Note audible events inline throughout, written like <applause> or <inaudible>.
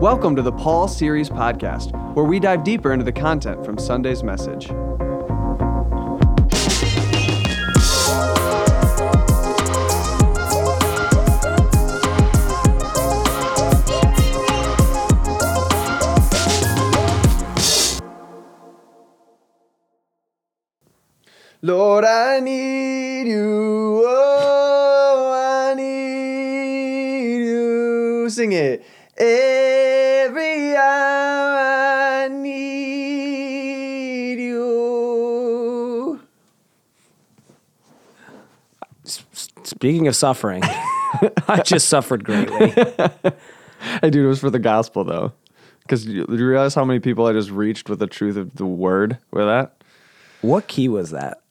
Welcome to the Paul Series Podcast, where we dive deeper into the content from Sunday's message. Lord, I need you. Speaking of suffering, <laughs> I just suffered greatly. <laughs> Hey, dude, it was for the gospel, though. Because you, you realize how many people I just reached with the truth of the word with that? What key was that?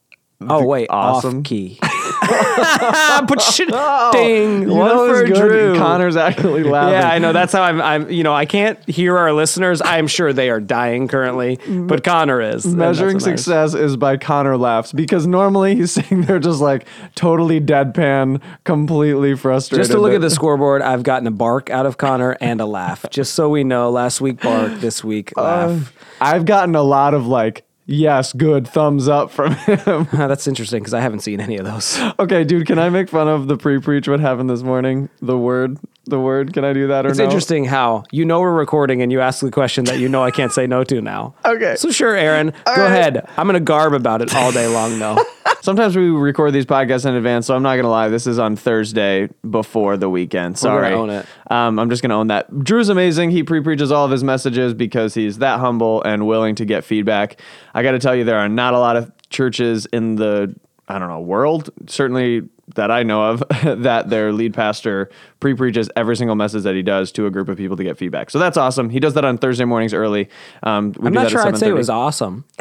Oh wait, awesome. off key. <laughs> <laughs> but shit, <laughs> oh, ding. You One know, for. Drew. Connor's actually laughing. Yeah, I know. That's how I'm. I'm. You know, I can't hear our listeners. I'm sure they are dying currently, mm-hmm. but Connor is. Measuring what matters. success is by Connor laughs because normally he's <laughs> sitting there just like totally deadpan, completely frustrated. Just to look at the scoreboard, I've gotten a bark out of Connor and a laugh. Just so we know, last week bark, this week laugh. Uh, I've gotten a lot of like, yes, good thumbs up from him. <laughs> That's interesting because I haven't seen any of those. okay, dude, can I make fun of the pre-preach what happened this morning? The word, the word. Can I do that or It's no? interesting how you know we're recording and you ask the question that you know I can't say no to now. <laughs> Okay. So sure, Aaron, go right. ahead. I'm gonna garb about it all day long though. <laughs> Sometimes we record these podcasts in advance, so I'm not gonna lie. This is on Thursday before the weekend. Sorry, own it. Um, I'm just gonna own that. Drew's amazing. He pre-preaches all of his messages because he's that humble and willing to get feedback. I got to tell you, there are not a lot of churches in the I don't know world, certainly that I know of, <laughs> that their lead pastor pre-preaches every single message that he does to a group of people to get feedback. So that's awesome. He does that on Thursday mornings early. Um, we I'm not sure I'd say it was awesome. <laughs>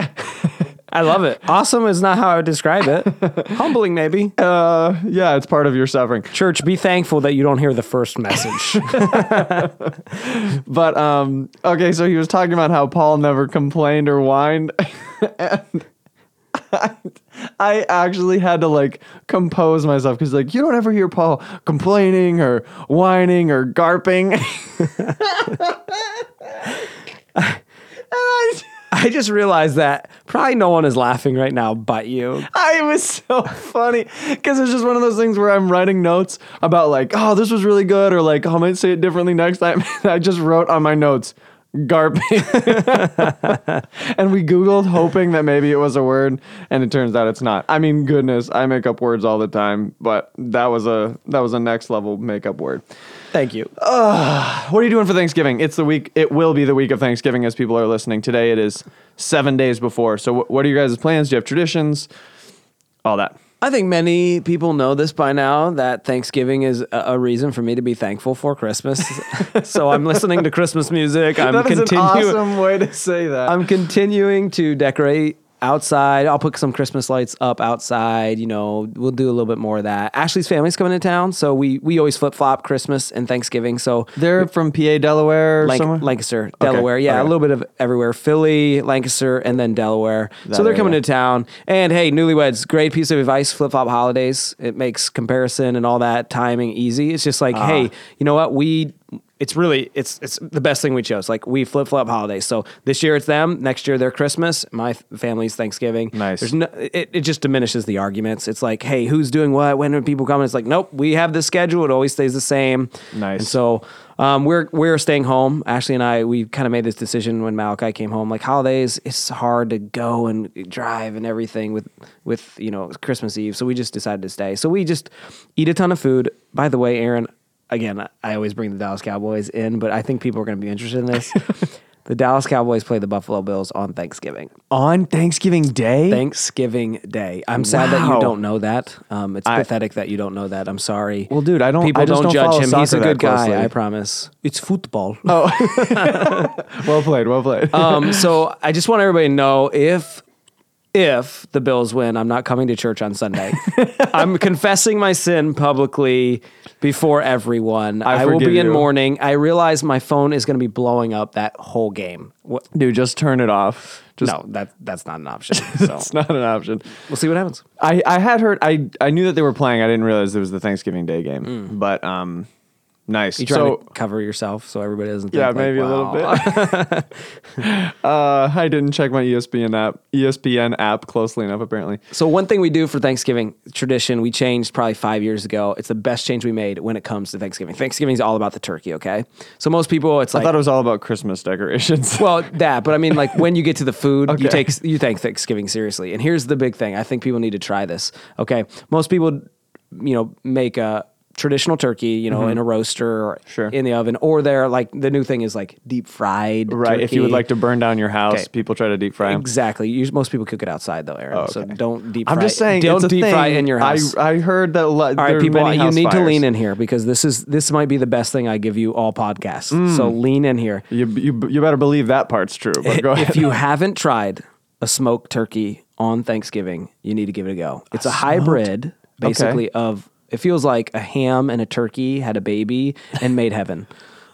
I love it. Awesome is not how I would describe it. <laughs> Humbling, maybe. Uh, yeah, it's part of your suffering. Church, be thankful that you don't hear the first message. But um, okay, so he was talking about how Paul never complained or whined, and I, I actually had to like compose myself because like you don't ever hear Paul complaining or whining or garping. <laughs> I, I just realized that probably no one is laughing right now but you. I was so funny because it's just one of those things where I'm writing notes about like, oh, this was really good, or like, oh, I might say it differently next time. <laughs> I just wrote on my notes, garping, <laughs> and we Googled hoping that maybe it was a word, and it turns out it's not. I mean, goodness, I make up words all the time, but that was a that was a next level makeup word. Thank you. What are you doing for Thanksgiving? It's the week. It will be the week of Thanksgiving as people are listening. Today it is seven days before. So, wh- what are your guys' plans? Do you have traditions? All that. I think many people know this by now that Thanksgiving is a, a reason for me to be thankful for Christmas. <laughs> so I'm listening to Christmas music. <laughs> I'm That is an awesome way to say that. I'm continuing to decorate outside. I'll put some Christmas lights up outside. You know, we'll do a little bit more of that. Ashley's family's coming to town, so we we always flip flop Christmas and Thanksgiving. So They're from PA, Delaware, Lanc- somewhere. Lancaster, Delaware. Yeah, okay. a little bit of everywhere. Philly, Lancaster, and then Delaware. That so they're coming to town. And hey, newlyweds, great piece of advice. Flip flop holidays. It makes comparison and all that timing easy. It's just like, Ah. hey, you know what? We. It's really it's it's the best thing we chose. Like we flip flop holidays. So this year it's them. Next year they're Christmas. My family's Thanksgiving. Nice. There's no. It, it just diminishes the arguments. It's like, hey, who's doing what? When are people coming? It's like, nope. We have this schedule. It always stays the same. Nice. And so um, we're we're staying home. Ashley and I we kind of made this decision when Malachi came home. Like holidays, it's hard to go and drive and everything with with you know Christmas Eve. So we just decided to stay. So we just eat a ton of food. By the way, Aaron, again, I always bring the Dallas Cowboys in, but I think people are going to be interested in this. <laughs> the Dallas Cowboys play the Buffalo Bills on Thanksgiving. on Thanksgiving Day. Thanksgiving Day. I'm sad that Wow. you don't know that. Um, it's I- pathetic that you don't know that. I'm sorry. Well, dude, I don't- People I just don't, judge him. He's a that good guy. closely. I promise. It's football. <laughs> well played, well played. um, so I just want everybody to know if if the Bills win, I'm not coming to church on Sunday. <laughs> I'm confessing my sin publicly before everyone. I, will forgive be in you. mourning. I realize my phone is going to be blowing up that whole game. What? dude, just turn it off. Just, no, that that's not an option. <laughs> So it's not an option. we'll see what happens. I, I had heard I I knew that they were playing. I didn't realize it was the Thanksgiving Day game. Mm. But um, Nice. You trying so to cover yourself so everybody doesn't. Think yeah, like, maybe a little bit. <laughs> uh, I didn't check my ESPN app ESPN app closely enough. Apparently, So one thing we do for Thanksgiving tradition we changed probably five years ago. It's the best change we made when it comes to Thanksgiving. Thanksgiving is all about the turkey. Okay, so most people it's I like I thought it was all about Christmas decorations. <laughs> well that, but I mean like when you get to the food, you take you take Thanksgiving seriously. And here's the big thing. I think people need to try this. Okay, most people you know make a traditional turkey, you know, in a roaster or Mm-hmm. Sure. in the oven, or they're like the new thing is like deep fried. right. If you would like to burn down your house, Okay. people try to deep fry 'em. Exactly. You, most people cook it outside though, Aaron. So okay. don't deep fry. I'm just saying, don't a deep fry in your house. I, I heard that. Lo- All right, people, you need to lean in. here because this is this might be the best thing I give you all podcasts. Mm. So lean in here. You, you you better believe that part's true. But go ahead. If you haven't tried a smoked turkey on Thanksgiving, you need to give it a go. It's a, hybrid, basically, of it feels like a ham and a turkey had a baby and made heaven.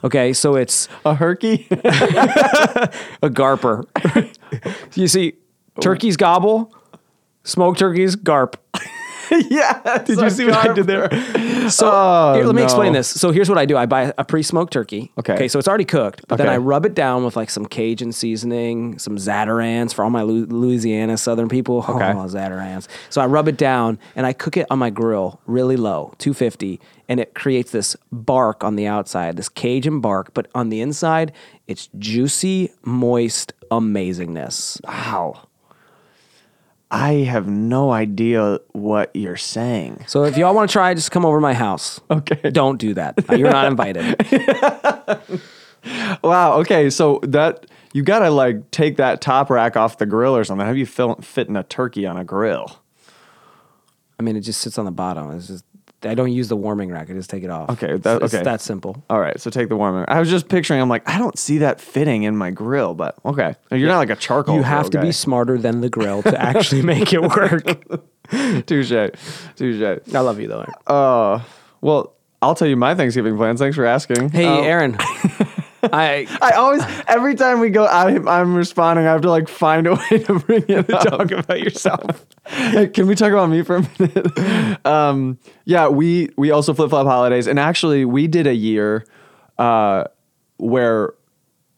Okay, so it's a herky. <laughs> a garper. you see, turkeys gobble, smoked turkeys garp. <laughs> yeah. Did you see what I did there? <laughs> So Oh, here, let me explain this. So here's what I do: I buy a pre-smoked turkey. Okay. Okay. So it's already cooked, but then I rub it down with like some Cajun seasoning, some Zatarain's for all my Louisiana Southern people. <laughs> Okay. Oh, Zatarain's. So I rub it down and I cook it on my grill really low, 250, and it creates this bark on the outside, this Cajun bark, but on the inside, it's juicy, moist amazingness. Wow. I have no idea what you're saying. So if y'all want to try, just come over to my house. Okay. Don't do that. Uh, you're not invited. <laughs> Wow. Okay. So that you gotta like take that top rack off the grill or something. How do you fill, fitting a turkey on a grill? I mean, it just sits on the bottom. It's just I don't use the warming rack. I just take it off. Okay, that- it's, it's okay. that simple. All right. So take the warming. I was just picturing. I'm like, I don't see that fitting in my grill, but okay. You're not like a charcoal. you have to grill be smarter than the grill to <laughs> actually make it work. <laughs> touche, touche. I love you though. Uh, well, I'll tell you my Thanksgiving plans. Thanks for asking. Hey, Um, Aaron. <laughs> I <laughs> I always, every time we go, I'm responding. I have to like find a way to bring it up. talk about yourself. Hey, Can we talk about me for a minute? <laughs> um, yeah, we we also flip flop holidays, and actually, we did a year uh, where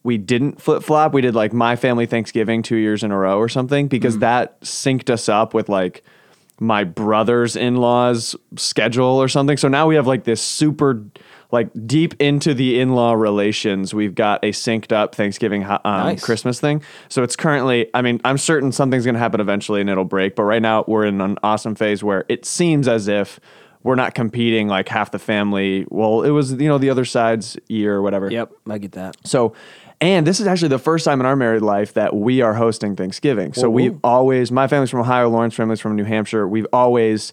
we didn't flip flop. We did like my family Thanksgiving two years in a row or something because that synced us up with like my brother's in laws schedule or something. So now we have like this super like deep into the in law relations. We've got a synced up Thanksgiving um, Nice. Christmas thing. So it's currently. I mean, I'm certain something's going to happen eventually and it'll break. But right now we're in an awesome phase where it seems as if. We're not competing like half the family. Well, it was you know the other side's year or whatever. Yep, I get that. So, and this is actually the first time in our married life that we are hosting Thanksgiving. So Whoa, we've always, my family's from Ohio, Lauren's family's from New Hampshire. We've always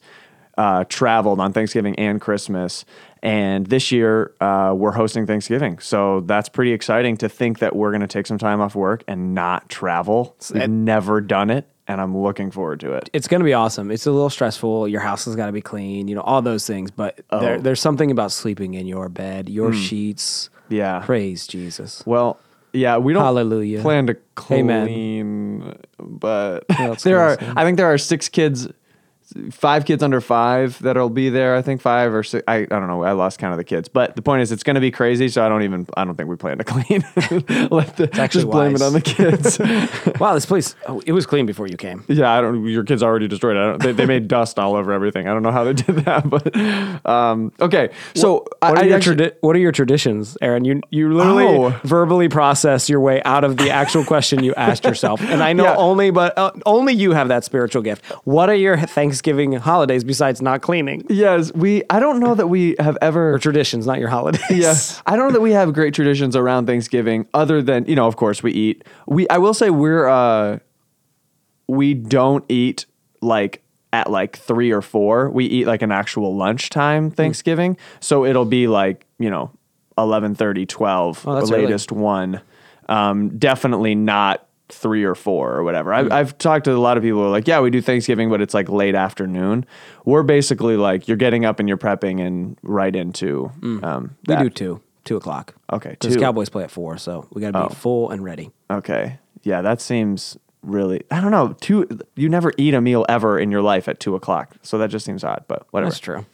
uh, traveled on Thanksgiving and Christmas. And this year, uh, we're hosting Thanksgiving. So that's pretty exciting to think that we're going to take some time off work and not travel. We've it- never done it. And I'm looking forward to it. It's going to be awesome. It's a little stressful. Your house has got to be clean, you know, all those things. But Oh. Hmm. there's something about sleeping in your bed, your sheets. Yeah. Praise Jesus. Well, yeah, we don't Hallelujah. plan to Amen. clean, but else there are. I think there are six kids, five kids under five that'll be there. I think five or six. I, I don't know. I lost count of the kids, but the point is, it's going to be crazy. So I don't even. I don't think we plan to clean. <laughs> Let the, actually just blame wise. it on the kids. <laughs> <laughs> Wow, this place, oh, it was clean before you came. yeah, I don't. Your kids already destroyed it. I don't, they, they made dust all over everything. I don't know how they did that, but um, okay. So I, What are, I your actually- tradi- what are your traditions, Aaron? You you literally Oh. verbally process your way out of the actual question you asked yourself, and I know Yeah. only, but uh, only you have that spiritual gift. What are your Thanksgiving holidays besides not cleaning? yes, we. I don't know that we have ever Or traditions, not your holidays. Yes. I don't know that we have great traditions around Thanksgiving other than, you know, of course we eat. We I will say we're uh we don't eat like at like 3 or 4. We eat like an actual lunchtime Thanksgiving. So it'll be like, you know, 11:30, 12, Oh, that's the early. latest one. Um definitely not three or four or whatever. I've, I've talked to a lot of people who are like, yeah, we do Thanksgiving, but it's like late afternoon. We're basically like, you're getting up and you're prepping and right into um, we that. do two, two o'clock. Okay, because two. Cowboys play at four, so we got to be Oh. full and ready. Okay. Yeah, that seems really. I don't know. Two. You never eat a meal ever in your life at two o'clock, so that just seems odd. But whatever. That's true.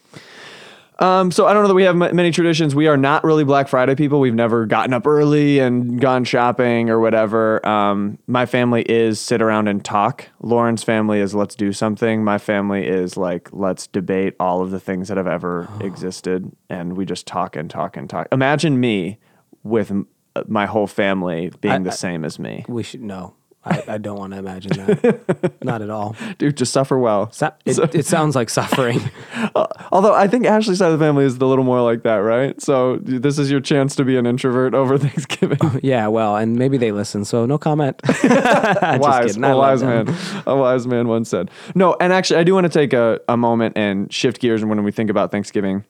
Um, so I don't know that we have m- many traditions. We are not really Black Friday people. We've never gotten up early and gone shopping or whatever. Um, my family is sit around and talk. Lauren's family is let's do something. My family is like let's debate all of the things that have ever <gasps> existed, and we just talk and talk and talk. Imagine me with m- my whole family being I- the I- same as me, We should no. I, I don't want to imagine that. <laughs> Not at all. dude. Just suffer well. So- It, it sounds like suffering. <laughs> Uh, although I think Ashley's side of the family is a little more like that, right? So this is your chance to be an introvert over <laughs> Thanksgiving. Oh, yeah, well, and maybe they listen, so no comment. Wise, kidding. A wise man. A wise man once said. No, and actually, I do want to take a, a moment and shift gears when we think about Thanksgiving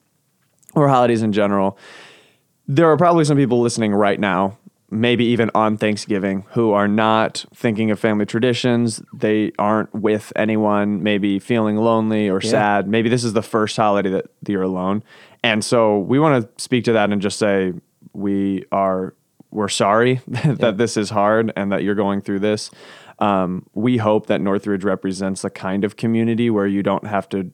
or holidays in general. There are probably some people listening right now, maybe even on Thanksgiving, who are not thinking of family traditions. They aren't with anyone, maybe feeling lonely or Yeah. sad. Maybe this is the first holiday that you're alone. And so we want to speak to that and just say we are we're sorry <laughs> that this is hard and that you're going through this. Um, we hope that Northridge represents the kind of community where you don't have to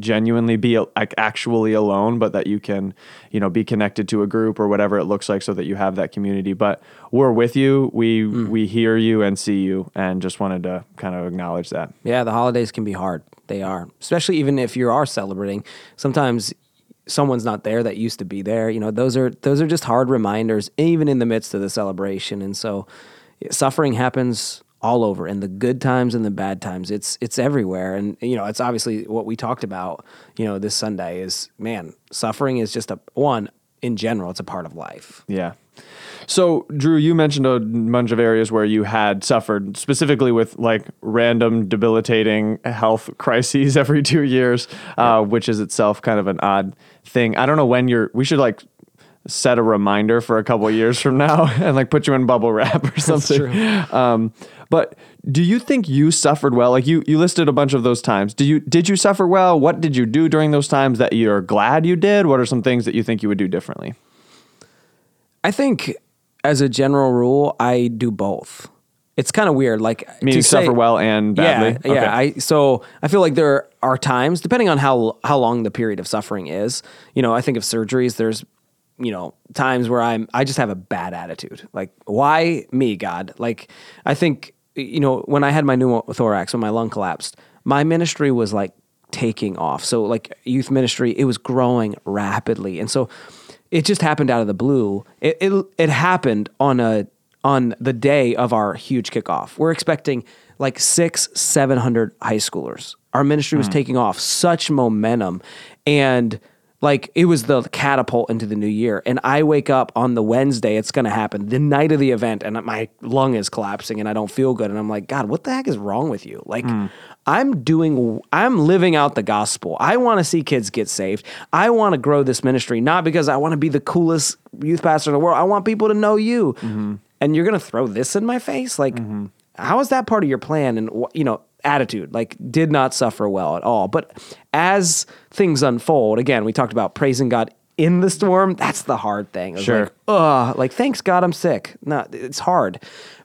genuinely be like actually alone, but that you can, you know, be connected to a group or whatever it looks like, so that you have that community. But we're with you. We mm. we hear you and see you, and just wanted to kind of acknowledge that. Yeah, the holidays can be hard. They are, especially even if you are celebrating. Sometimes someone's not there that used to be there. You know, those are those are just hard reminders, even in the midst of the celebration. And so, suffering happens all over, in the good times and the bad times. It's it's everywhere, and you know, it's obviously what we talked about. You know, this Sunday is man, suffering is just a one in general. It's a part of life. Yeah. So, Drew, you mentioned a bunch of areas where you had suffered, specifically with like random debilitating health <laughs> crises every two years, uh, which is itself kind of an odd thing. I don't know when you're, we should like set a reminder for a couple of years from now <laughs> and like put you in bubble wrap or something. <laughs> Um, but do you think you suffered well? Like you, you listed a bunch of those times. Do you, did you suffer well? What did you do during those times that you're glad you did? What are some things that you think you would do differently? I think, as a general rule, I do both. It's kind of weird, like Meaning to say- suffer well and badly? Yeah, yeah. I so I feel like there are times, depending on how how long the period of suffering is. You know, I think of surgeries. There's you know times where I'm I just have a bad attitude. Like, why me, God? Like, I think you know when I had my pneumothorax when my lung collapsed, my ministry was like taking off. So like youth ministry, it was growing rapidly, and so it just happened out of the blue. It it, it happened on a on the day of our huge kickoff. We're expecting like six, seven hundred high schoolers. Our ministry was hmm. taking off such momentum, and like it was the catapult into the new year. And I wake up on the Wednesday, it's going to happen, the night of the event, and my lung is collapsing, and I don't feel good. And I'm like, God, what the heck is wrong with you? Like. Hmm. I'm doing, I'm living out the gospel. I want to see kids get saved. I want to grow this ministry, not because I want to be the coolest youth pastor in the world. I want people to know you. Mm-hmm. And you're going to throw this in my face? Like, mm-hmm. how is that part of your plan? And, you know, attitude, like, did not suffer well at all. But as things unfold, again, we talked about praising God in the storm. That's the hard thing. Sure. Like, Ugh, like, thanks God I'm sick. No, it's hard.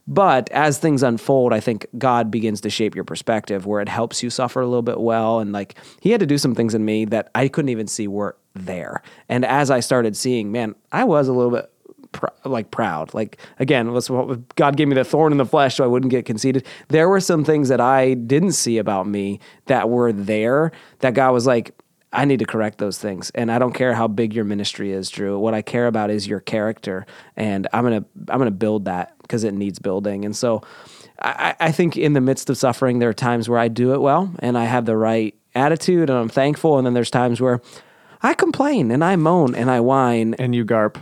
But as things unfold, I think God begins to shape your perspective where it helps you suffer a little bit well. And like he had to do some things in me that I couldn't even see were there. And as I started seeing, man, I was a little bit pr- like proud. Like again, was what God gave me the thorn in the flesh so I wouldn't get conceited. There were some things that I didn't see about me that were there that God was like, I need to correct those things. And I don't care how big your ministry is, Drew. What I care about is your character. And I'm gonna I'm gonna build that because it needs building. And so I, I think in the midst of suffering, there are times where I do it well and I have the right attitude and I'm thankful. And then there's times where I complain and I moan and I whine. And you garp.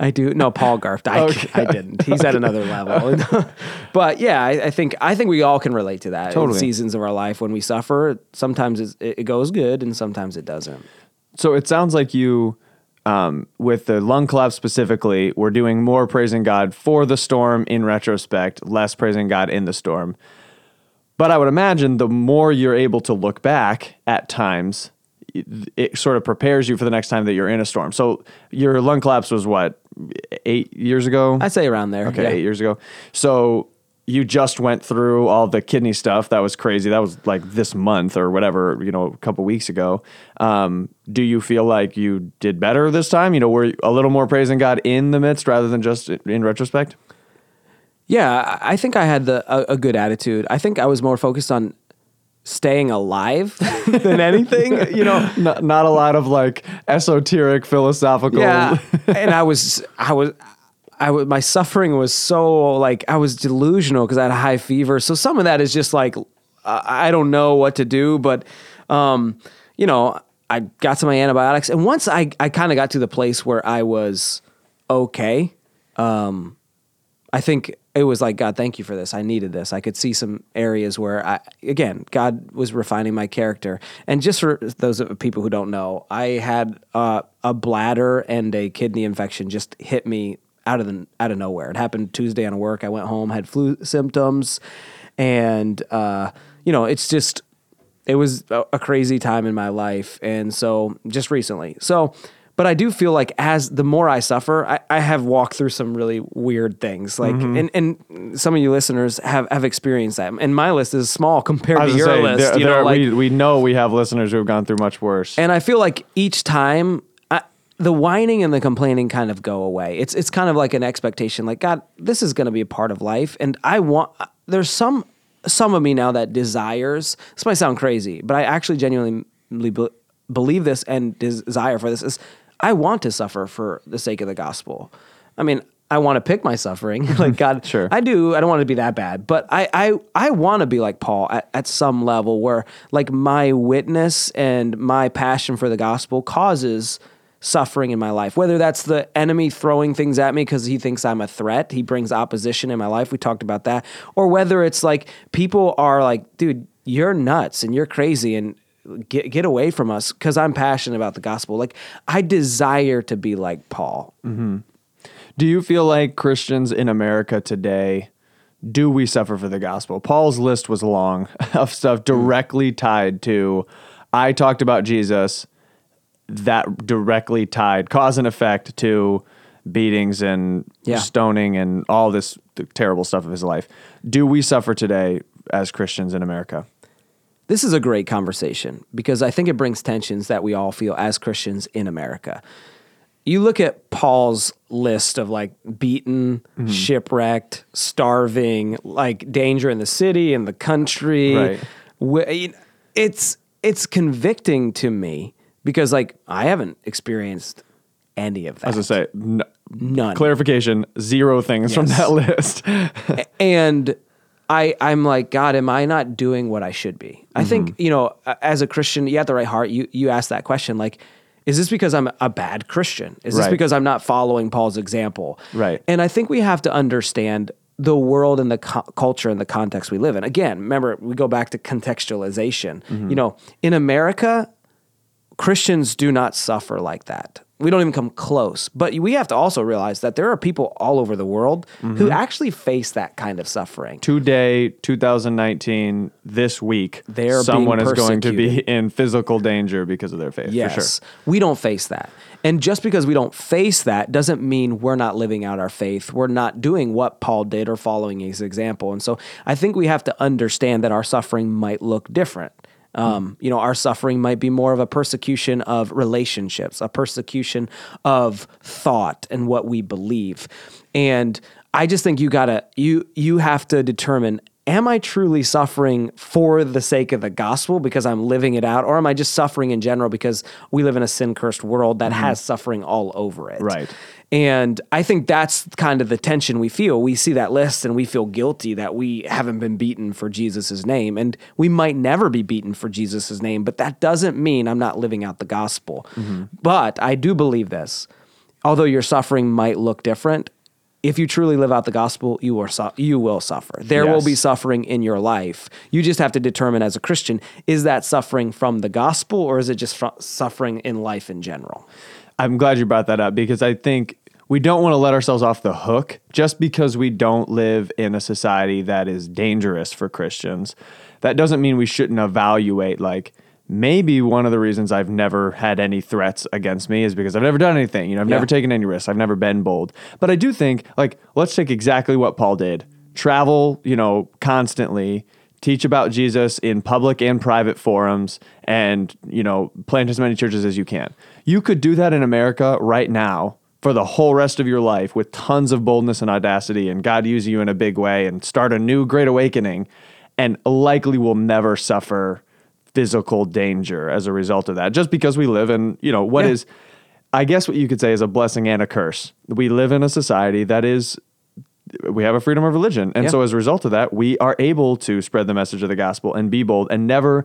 I do. No, Paul garfed. I, Okay. I didn't. He's at another level. <laughs> but yeah, I, I think I think we all can relate to that. Totally. In seasons of our life when we suffer, sometimes it's, it goes good and sometimes it doesn't. So it sounds like you, um, with the lung collapse specifically, were doing more praising God for the storm in retrospect, less praising God in the storm. But I would imagine the more you're able to look back at times, it, sort of prepares you for the next time that you're in a storm. So your lung collapse was what, eight years ago? I'd say around there. Okay, yeah. eight years ago. So you just went through all the kidney stuff. That was crazy. That was like this month or whatever, you know, a couple weeks ago. Um, do you feel like you did better this time? You know, were you a little more praising God in the midst rather than just in retrospect? Yeah, I I think I had the a, a good attitude. I think I was more focused on staying alive <laughs> than anything. You know, <laughs> Not, not a lot of like esoteric philosophical. yeah. <laughs> and I was, I was, I was, my suffering was so like I was delusional because I had a high fever. So some of that is just like I I don't know what to do, but um, you know, I got to my antibiotics, and once I I kind of got to the place where I was okay, um, I think it was like God, thank you for this. I needed this. I could see some areas where I again, God was refining my character. And just for those people who don't know, I had uh, a bladder and a kidney infection just hit me out of the out of nowhere. It happened Tuesday on work. I went home, had flu symptoms, and uh, you know, it's just it was a crazy time in my life and so just recently so but i do feel like as the more i suffer i, I have walked through some really weird things like mm-hmm. and, and some of you listeners have, have experienced that and my list is small compared to your say, list there- you know there- like we, we know we have listeners who have gone through much worse. and I feel like each time I, the whining and the complaining kind of go away. It's it's kind of like an expectation, like God, this is going to be a part of life, and I want. Uh, there's some some of me now that desires. This might sound crazy, but I actually genuinely believe this and desire for this is I want to suffer for the sake of the gospel. I mean. I want to pick my suffering, <laughs> like God. <laughs> Sure. I do. I don't want it to be that bad, but I I, I want to be like Paul at, at some level where like my witness and my passion for the gospel causes suffering in my life. Whether that's the enemy throwing things at me because he thinks I'm a threat, he brings opposition in my life. We talked about that, or whether it's like people are like, dude, you're nuts and you're crazy and get get away from us because I'm passionate about the gospel. Like I desire to be like Paul. Mm-hmm. Do you feel like Christians in America today do we suffer for the gospel? Paul's list was long <laughs> of stuff mm. directly tied to I talked about Jesus that directly tied cause and effect to beatings and Yeah. stoning and all this terrible stuff of his life. Do we suffer today as Christians in America? This is a great conversation because I think it brings tensions that we all feel as Christians in America. You look at Paul's list of like beaten, mm-hmm. shipwrecked, starving, like danger in the city and the country. Right. Wh- you know, It's it's convicting to me because like I haven't experienced any of that. As I say, n- None. clarification, zero things from that <laughs> list. and I I'm like God, am I not doing what I should be? I think Mm-hmm. you know, as a Christian, you have the right heart. You you ask that question, like, is this because I'm a bad Christian? Is this because I'm not following Paul's example? Right. And I think we have to understand the world and the co- culture and the context we live in. Again, remember we go back to contextualization. Mm-hmm. You know, in America, Christians do not suffer like that. We don't even come close. But we have to also realize that there are people all over the world Mm-hmm. who actually face that kind of suffering. Today, 2019, this week, They're someone is going to be in physical danger because of their faith. Yes. For sure. We don't face that. And just because we don't face that doesn't mean we're not living out our faith. We're not doing what Paul did or following his example. And so I think we have to understand that our suffering might look different. Um, you know, our suffering might be more of a persecution of relationships, a persecution of thought and what we believe. And I just think you gotta you you have to determine am I truly suffering for the sake of the gospel because I'm living it out, or am I just suffering in general because we live in a sin cursed world that mm-hmm. has suffering all over it? Right. And I think that's kind of the tension we feel. We see that list and we feel guilty that we haven't been beaten for Jesus' name. And we might never be beaten for Jesus' name, but that doesn't mean I'm not living out the gospel. Mm-hmm. But I do believe this. Although your suffering might look different, if you truly live out the gospel, you will su- you will suffer. There will be suffering in your life. You just have to determine as a Christian, is that suffering from the gospel or is it just fro- suffering in life in general? I'm glad you brought that up because I think we don't want to let ourselves off the hook just because we don't live in a society that is dangerous for Christians. That doesn't mean we shouldn't evaluate like maybe one of the reasons I've never had any threats against me is because I've never done anything. You know, I've Yeah. never taken any risks. I've never been bold. But I do think like let's take exactly what Paul did. travel, you know, constantly, teach about Jesus in public and private forums, and, you know, plant as many churches as you can. You could do that in America right now for the whole rest of your life with tons of boldness and audacity, and God use you in a big way and start a new great awakening, and likely will never suffer physical danger as a result of that, just because we live in, you know, what Yeah. is, I guess what you could say is a blessing and a curse. We live in a society that is we have a freedom of religion. And Yeah. so as a result of that, we are able to spread the message of the gospel and be bold and never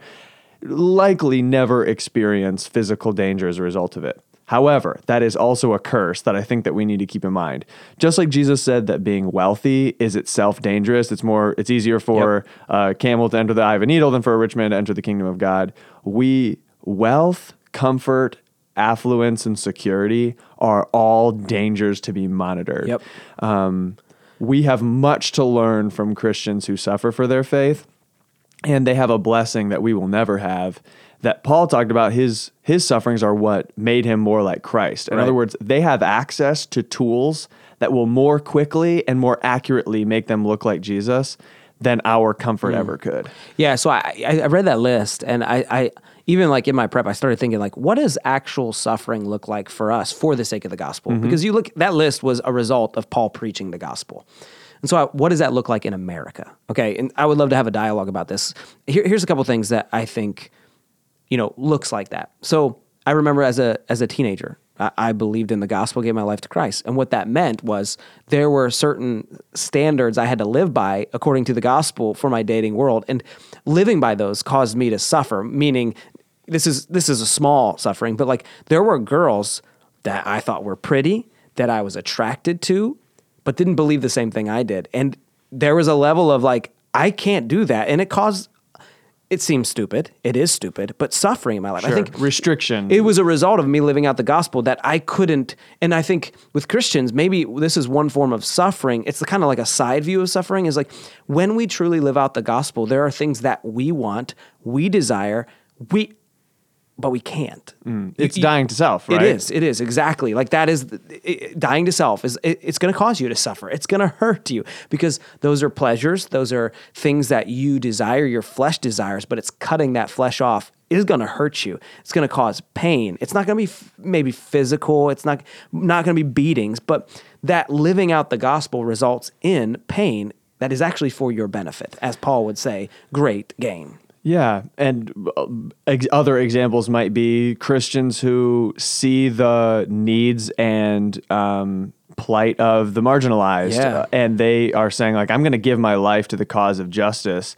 likely never experience physical danger as a result of it. However, that is also a curse that I think that we need to keep in mind. Just like Jesus said that being wealthy is itself dangerous, it's more it's easier for a camel to enter the eye of a needle than for a rich man to enter the kingdom of God. We wealth, comfort, affluence and security are all dangers to be monitored. Yep. Um, we have much to learn from Christians who suffer for their faith, and they have a blessing that we will never have. That Paul talked about his his sufferings are what made him more like Christ. In Right. other words, they have access to tools that will more quickly and more accurately make them look like Jesus than our comfort hmm. ever could. Yeah, so I, I read that list, and I, I even like in my prep, I started thinking like, what does actual suffering look like for us for the sake of the gospel? Mm-hmm. Because you look, that list was a result of Paul preaching the gospel. And so, I, what does that look like in America? Okay, and I would love to have a dialogue about this. Here, here's a couple things that I think, you know, looks like that. So I remember as a as a teenager, I, I believed in the gospel, gave my life to Christ, and what that meant was there were certain standards I had to live by according to the gospel for my dating world, and living by those caused me to suffer. Meaning, this is this is a small suffering, but like there were girls that I thought were pretty that I was attracted to, but didn't believe the same thing I did, and there was a level of like I can't do that, and it caused. It seems stupid. It is stupid, but suffering in my life. I think Restriction. It was a result of me living out the gospel that I couldn't. And I think with Christians, maybe this is one form of suffering. It's the kind of like a side view of suffering. Is like when we truly live out the gospel, there are things that we want, we desire, we, but we can't. Mm. It's You- dying to self, right? It is. It is exactly like that. Is it- dying to self is it, it's going to cause you to suffer. It's going to hurt you because those are pleasures. Those are things that you desire. Your flesh desires, but it's cutting that flesh off is going to hurt you. It's going to cause pain. It's not going to be f- maybe physical. It's not not going to be beatings, but that living out the gospel results in pain that is actually for your benefit, as Paul would say, great gain. Yeah, and uh, ex- other examples might be Christians who see the needs and um, plight of the marginalized, Yeah. uh, and they are saying like, "I'm going to give my life to the cause of justice,"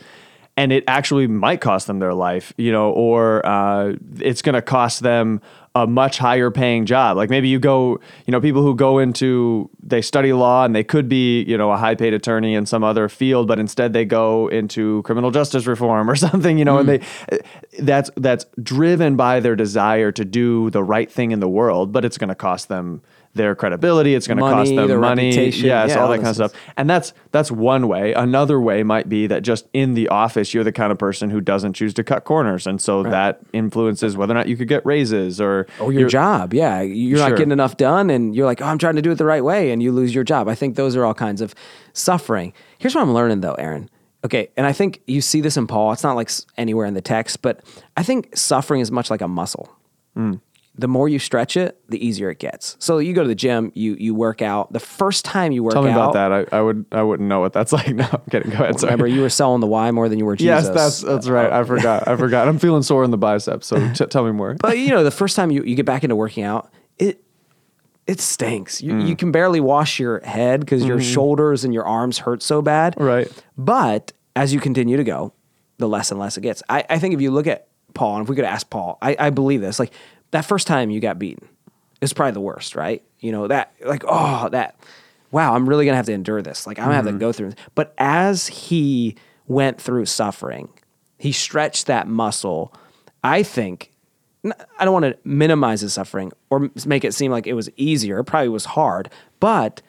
and it actually might cost them their life, you know, or uh, it's going to cost them a much higher paying job. Like maybe you go, you know, people who go into they study law and they could be, you know, a high paid attorney in some other field, but instead they go into criminal justice reform or <laughs> something, you know, and hmm. they that's that's driven by their desire to do the right thing in the world, but it's going to cost them their credibility. It's going to cost them money. Yes, Yeah, all all that kind of stuff. And that's that's one way. Another way might be that just in the office, you're the kind of person who doesn't choose to cut corners, and so that influences whether or not you could get raises or or your you're- job. Yeah, you're Sure. not getting enough done, and you're like, oh, I'm trying to do it the right way, and you lose your job. I think those are all kinds of suffering. Here's what I'm learning though, Aaron. Okay, and I think you see this in Paul. It's not like anywhere in the text, but I think suffering is much like a muscle. Hmm. The more you stretch it, the easier it gets. So you go to the gym, you you work out. The first time you work out, Tell me out, about that. I, I would I wouldn't know what that's <laughs> like. No, I'm kidding. Go ahead. Sorry. remember you were selling the Y more than you were Jesus. yes, that's that's uh, right. I oh. forgot. I forgot. I'm feeling sore in the biceps. So t- tell me more. But you know, the first time you, you get back into working out, it it stinks. You, you mm. can barely wash your head because your mm-hmm. shoulders and your arms hurt so bad. Right. But as you continue to go, the less and less it gets. I, I think if you look at Paul, and if we could ask Paul, I, I believe this. Like that first time you got beaten, is probably the worst, right? You know that like oh that wow, I'm really gonna have to endure this. Like I'm gonna have to mm-hmm. go through. this. But as he went through suffering, he stretched that muscle. I think I don't want to minimize his suffering or make it seem like it was easier. It probably was hard, but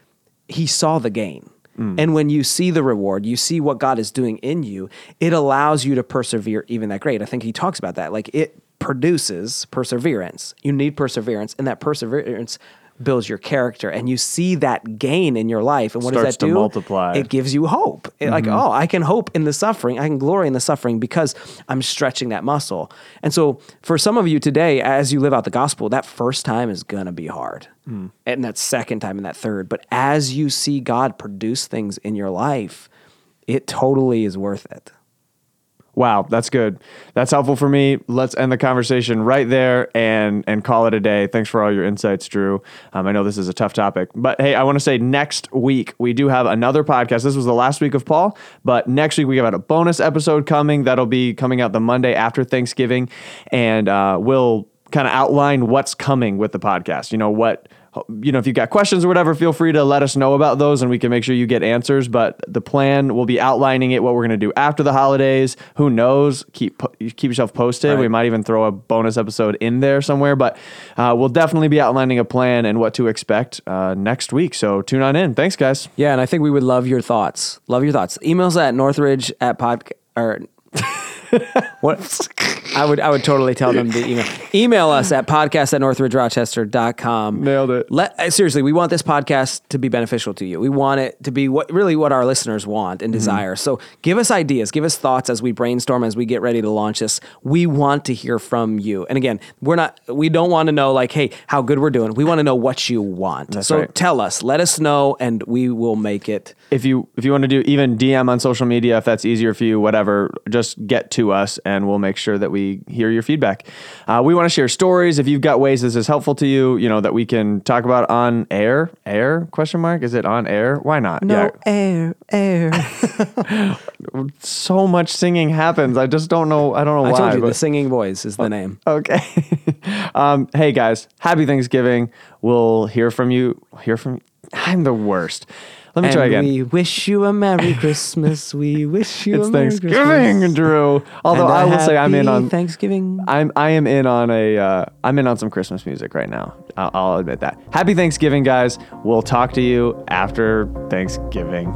he saw the gain. Mm. And when you see the reward, you see what God is doing in you, it allows you to persevere even that great. I think he talks about that. Like it produces perseverance. You need perseverance, and that perseverance builds your character, and you see that gain in your life. And what Starts does that to do? multiply. It gives you hope. It- Like, mm-hmm. oh, I can hope in the suffering. I can glory in the suffering because I'm stretching that muscle. And so, for some of you today, as you live out the gospel, that first time is gonna be hard, mm. and that second time and that third. But as you see God produce things in your life, it totally is worth it. Wow, that's good. That's helpful for me. Let's end the conversation right there and and call it a day. Thanks for all your insights, Drew. Um, I know this is a tough topic, but hey, I want to say next week we do have another podcast. This was the last week of Paul, but next week we have a bonus episode coming. That'll be coming out the Monday after Thanksgiving, and uh, we'll kind of outline what's coming with the podcast. You know what you know, if you've got questions or whatever, feel free to let us know about those and we can make sure you get answers. But the plan, we'll be outlining it, what we're going to do after the holidays. Who knows? Keep keep yourself posted. Right. We might even throw a bonus episode in there somewhere. But uh, we'll definitely be outlining a plan and what to expect uh, next week. So tune on in. Thanks, guys. Yeah, and I think we would love your thoughts. Love your thoughts. Emails at Northridge at pod or <laughs> what I would I would totally tell them to email. Email us at podcast at northridgerochester.com. Nailed it. Let uh, seriously, we want this podcast to be beneficial to you. We want it to be what really what our listeners want Mm-hmm. and desire. So give us ideas, give us thoughts as we brainstorm, as we get ready to launch this. We want to hear from you. And again, we're not we don't want to know like, hey, how good we're doing. We want to know what you want. so right. tell us, let us know, and we will make it if you if you want to do even DM on social media, if that's easier for you, whatever, just get to us and we'll make sure that we hear your feedback. Uh, we want to share stories. If you've got ways this is helpful to you, you know that we can talk about on air. Air? Question mark? Is it on air? Why not? No air, air. <laughs> so much singing happens. I just don't know. I don't know why. I why. told you but- the Singing Boys is the name. Okay. <laughs> um, hey guys, happy Thanksgiving. We'll hear from you. Hear from. I'm the worst. Let me And try again. we wish you a Merry <laughs> Christmas. We wish you it's a Merry Thanksgiving, Christmas. Drew. Although I will say I'm in on Thanksgiving. I'm I am in on a uh, I'm in on some Christmas music right now. I'll, I'll admit that. Happy Thanksgiving, guys. We'll talk to you after Thanksgiving.